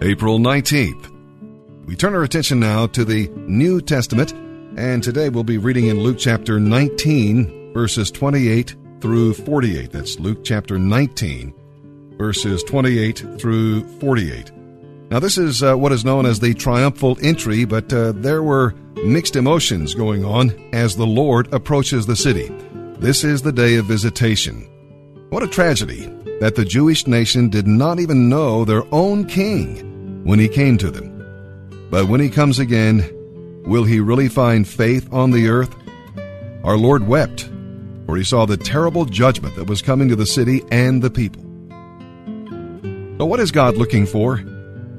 April 19th. We turn our attention now to the New Testament, and today we'll be reading in Luke chapter 19, verses 28 through 48. That's Luke chapter 19, verses 28 through 48. Now, this is uh, what is known as the triumphal entry, but uh, there were mixed emotions going on as the Lord approaches the city. This is the day of visitation. What a tragedy that the Jewish nation did not even know their own king when he came to them. But when he comes again, will he really find faith on the earth? Our Lord wept, for he saw the terrible judgment that was coming to the city and the people. But what is God looking for?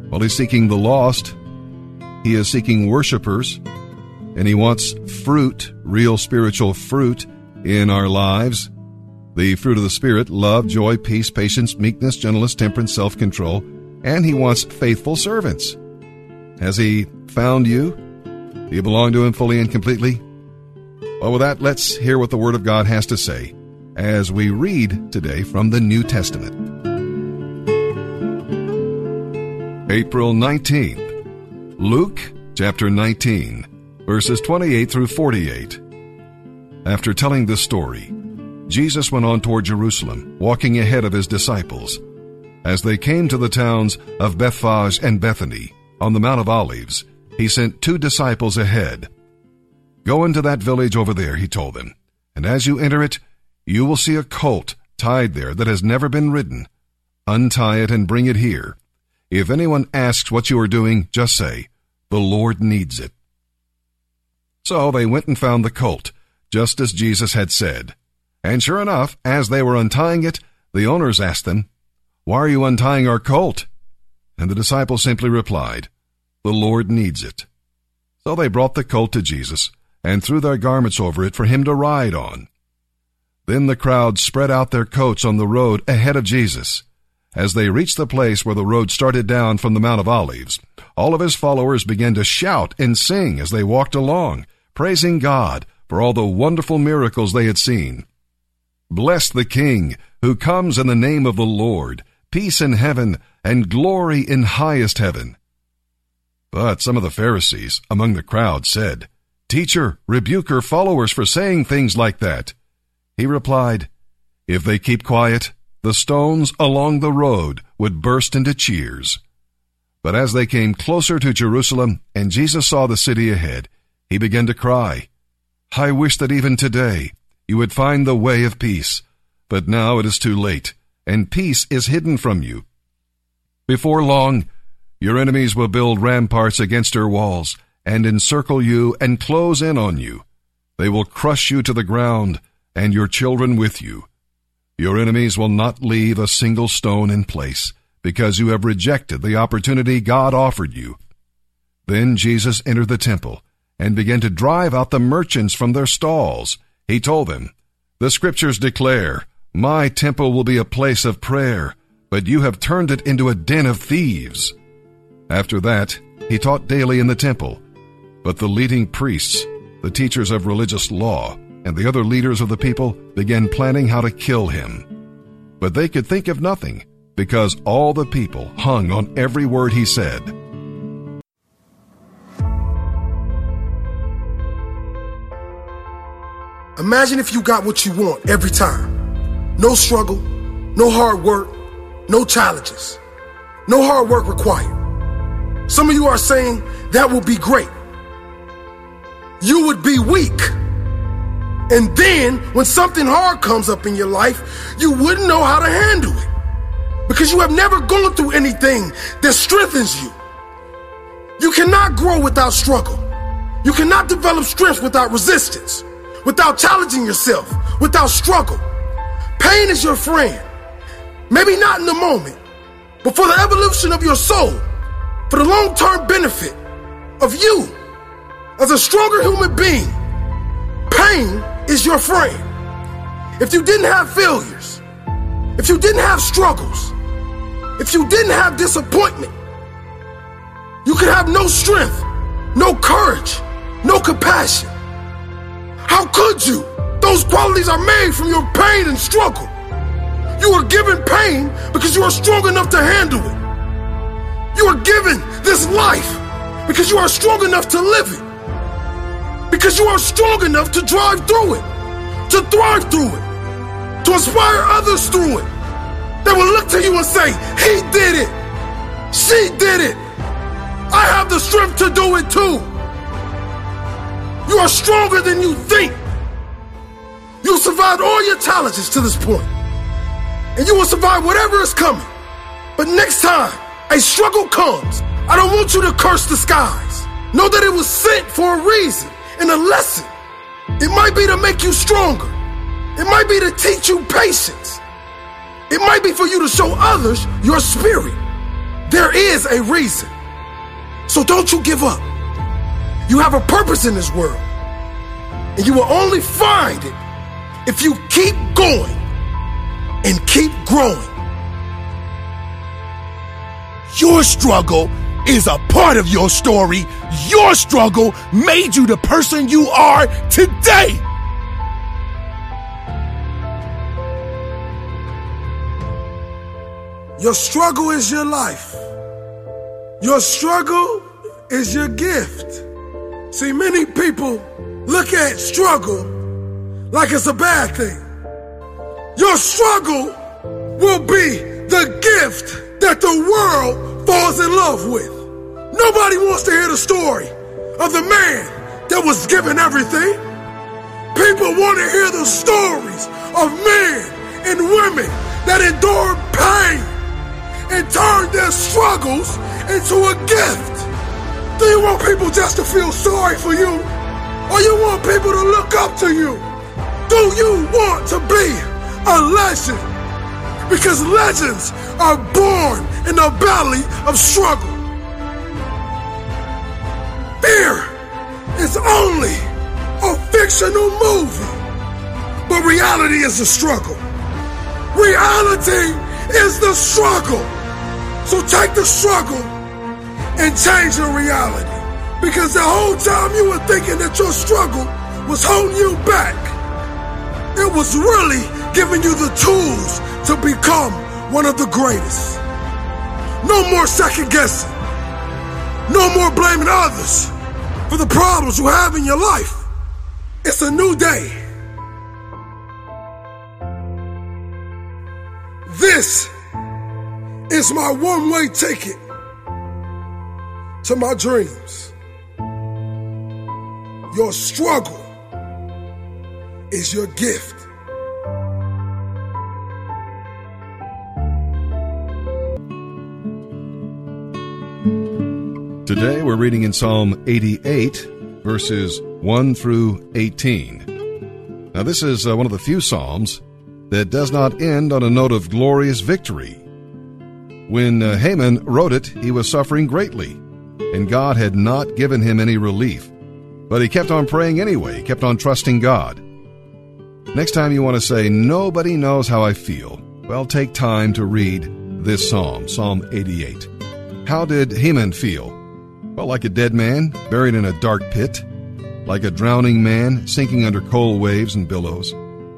Well, he's seeking the lost. He is seeking worshipers, and he wants fruit, real spiritual fruit in our lives. The fruit of the Spirit love, joy, peace, patience, meekness, gentleness, temperance, self control. And he wants faithful servants. Has he found you? Do you belong to him fully and completely? Well, with that, let's hear what the Word of God has to say as we read today from the New Testament. April 19th, Luke chapter 19, verses 28 through 48. After telling this story, Jesus went on toward Jerusalem, walking ahead of his disciples. As they came to the towns of Bethphage and Bethany, on the Mount of Olives, he sent two disciples ahead. Go into that village over there, he told them, and as you enter it, you will see a colt tied there that has never been ridden. Untie it and bring it here. If anyone asks what you are doing, just say, The Lord needs it. So they went and found the colt, just as Jesus had said. And sure enough, as they were untying it, the owners asked them, Why are you untying our colt? And the disciples simply replied, The Lord needs it. So they brought the colt to Jesus and threw their garments over it for him to ride on. Then the crowd spread out their coats on the road ahead of Jesus. As they reached the place where the road started down from the Mount of Olives, all of his followers began to shout and sing as they walked along, praising God for all the wonderful miracles they had seen. Bless the King who comes in the name of the Lord, peace in heaven and glory in highest heaven. But some of the Pharisees among the crowd said, Teacher, rebuke your followers for saying things like that. He replied, If they keep quiet, the stones along the road would burst into cheers. But as they came closer to Jerusalem and Jesus saw the city ahead, he began to cry, I wish that even today you would find the way of peace. But now it is too late, and peace is hidden from you. Before long, your enemies will build ramparts against your walls, and encircle you and close in on you. They will crush you to the ground, and your children with you. Your enemies will not leave a single stone in place, because you have rejected the opportunity God offered you. Then Jesus entered the temple, and began to drive out the merchants from their stalls he told them, The scriptures declare, My temple will be a place of prayer, but you have turned it into a den of thieves. After that, he taught daily in the temple. But the leading priests, the teachers of religious law, and the other leaders of the people began planning how to kill him. But they could think of nothing, because all the people hung on every word he said. Imagine if you got what you want every time. No struggle, no hard work, no challenges, no hard work required. Some of you are saying that will be great. You would be weak. And then when something hard comes up in your life, you wouldn't know how to handle it because you have never gone through anything that strengthens you. You cannot grow without struggle. You cannot develop strength without resistance without challenging yourself, without struggle. Pain is your friend. Maybe not in the moment, but for the evolution of your soul, for the long term benefit of you as a stronger human being, pain is your friend. If you didn't have failures, if you didn't have struggles, if you didn't have disappointment, you could have no strength, no courage, no compassion. How could you? Those qualities are made from your pain and struggle. You are given pain because you are strong enough to handle it. You are given this life because you are strong enough to live it. Because you are strong enough to drive through it, to thrive through it, to inspire others through it. They will look to you and say, He did it. She did it. I have the strength to do it too. You are stronger than you think. You survived all your challenges to this point, and you will survive whatever is coming. But next time a struggle comes, I don't want you to curse the skies. Know that it was sent for a reason and a lesson. It might be to make you stronger. It might be to teach you patience. It might be for you to show others your spirit. There is a reason. So don't you give up. You have a purpose in this world. And you will only find it if you keep going and keep growing. Your struggle is a part of your story. Your struggle made you the person you are today. Your struggle is your life. Your struggle is your gift. See, many people look at struggle like it's a bad thing. Your struggle will be the gift that the world falls in love with. Nobody wants to hear the story of the man that was given everything. People want to hear the stories of men and women that endured pain and turned their struggles into a gift. Do you want people just to feel sorry for you? Or you want people to look up to you? Do you want to be a legend? Because legends are born in the belly of struggle. Fear is only a fictional movie, but reality is a struggle. Reality is the struggle. So take the struggle and change your reality. Because the whole time you were thinking that your struggle was holding you back, it was really giving you the tools to become one of the greatest. No more second guessing. No more blaming others for the problems you have in your life. It's a new day. This is my one way ticket to my dreams. Your struggle is your gift. Today we're reading in Psalm 88, verses 1 through 18. Now, this is uh, one of the few Psalms that does not end on a note of glorious victory. When uh, Heman wrote it, he was suffering greatly, and God had not given him any relief. But he kept on praying anyway, kept on trusting God. Next time you want to say, Nobody knows how I feel, well, take time to read this psalm, Psalm 88. How did Heman feel? Well, like a dead man buried in a dark pit, like a drowning man sinking under cold waves and billows.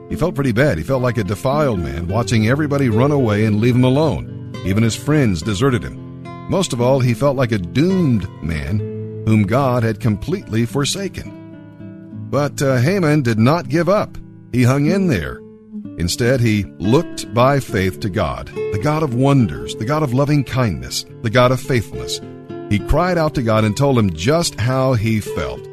He felt pretty bad. He felt like a defiled man watching everybody run away and leave him alone. Even his friends deserted him. Most of all, he felt like a doomed man whom God had completely forsaken. But uh, Heman did not give up. He hung in there. Instead, he looked by faith to God, the God of wonders, the God of loving kindness, the God of faithfulness. He cried out to God and told him just how he felt.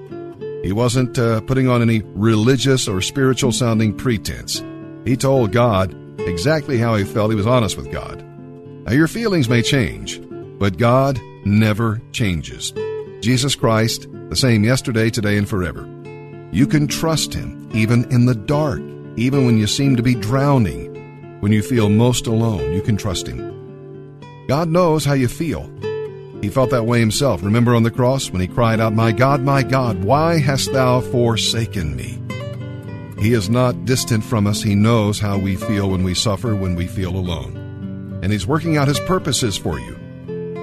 He wasn't uh, putting on any religious or spiritual sounding pretense. He told God exactly how he felt. He was honest with God. Now, your feelings may change, but God never changes. Jesus Christ, the same yesterday, today, and forever. You can trust Him even in the dark, even when you seem to be drowning. When you feel most alone, you can trust Him. God knows how you feel. He felt that way himself. Remember on the cross when he cried out, My God, my God, why hast thou forsaken me? He is not distant from us. He knows how we feel when we suffer, when we feel alone. And he's working out his purposes for you.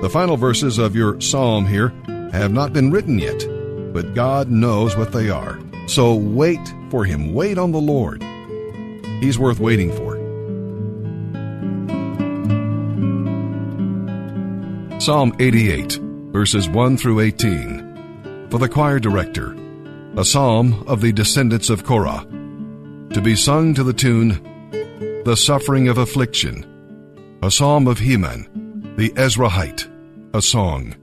The final verses of your psalm here have not been written yet, but God knows what they are. So wait for him. Wait on the Lord. He's worth waiting for. Psalm 88, verses 1 through 18. For the choir director, a psalm of the descendants of Korah, to be sung to the tune, The Suffering of Affliction, a psalm of Heman, the Ezrahite, a song.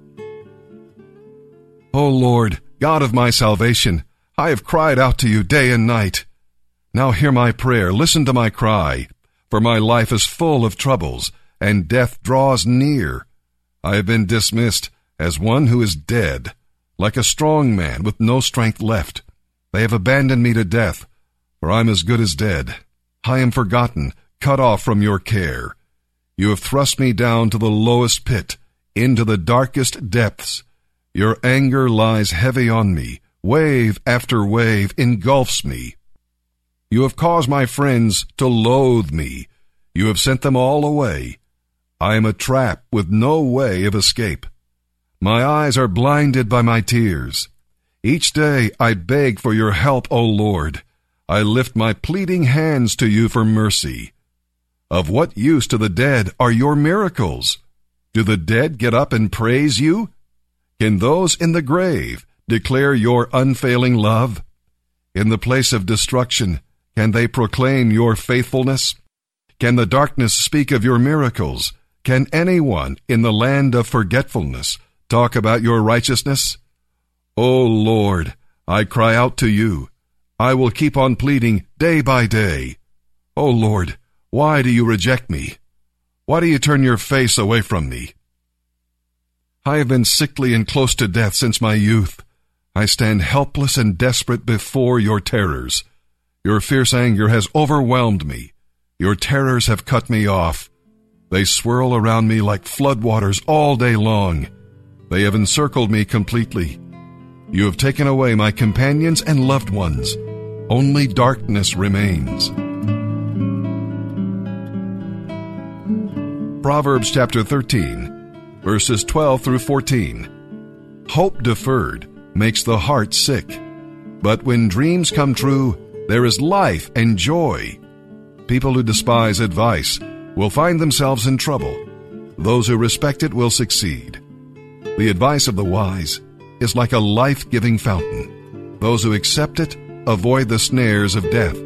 O Lord, God of my salvation, I have cried out to you day and night. Now hear my prayer, listen to my cry, for my life is full of troubles, and death draws near. I have been dismissed as one who is dead, like a strong man with no strength left. They have abandoned me to death, for I am as good as dead. I am forgotten, cut off from your care. You have thrust me down to the lowest pit, into the darkest depths. Your anger lies heavy on me. Wave after wave engulfs me. You have caused my friends to loathe me. You have sent them all away. I am a trap with no way of escape. My eyes are blinded by my tears. Each day I beg for your help, O Lord. I lift my pleading hands to you for mercy. Of what use to the dead are your miracles? Do the dead get up and praise you? Can those in the grave declare your unfailing love? In the place of destruction, can they proclaim your faithfulness? Can the darkness speak of your miracles? Can anyone in the land of forgetfulness talk about your righteousness? O Lord, I cry out to you. I will keep on pleading day by day. O Lord, why do you reject me? Why do you turn your face away from me? I have been sickly and close to death since my youth. I stand helpless and desperate before your terrors. Your fierce anger has overwhelmed me. Your terrors have cut me off. They swirl around me like floodwaters all day long. They have encircled me completely. You have taken away my companions and loved ones. Only darkness remains. Proverbs chapter 13 verses 12 through 14. Hope deferred makes the heart sick, but when dreams come true, there is life and joy. People who despise advice will find themselves in trouble. Those who respect it will succeed. The advice of the wise is like a life giving fountain. Those who accept it avoid the snares of death.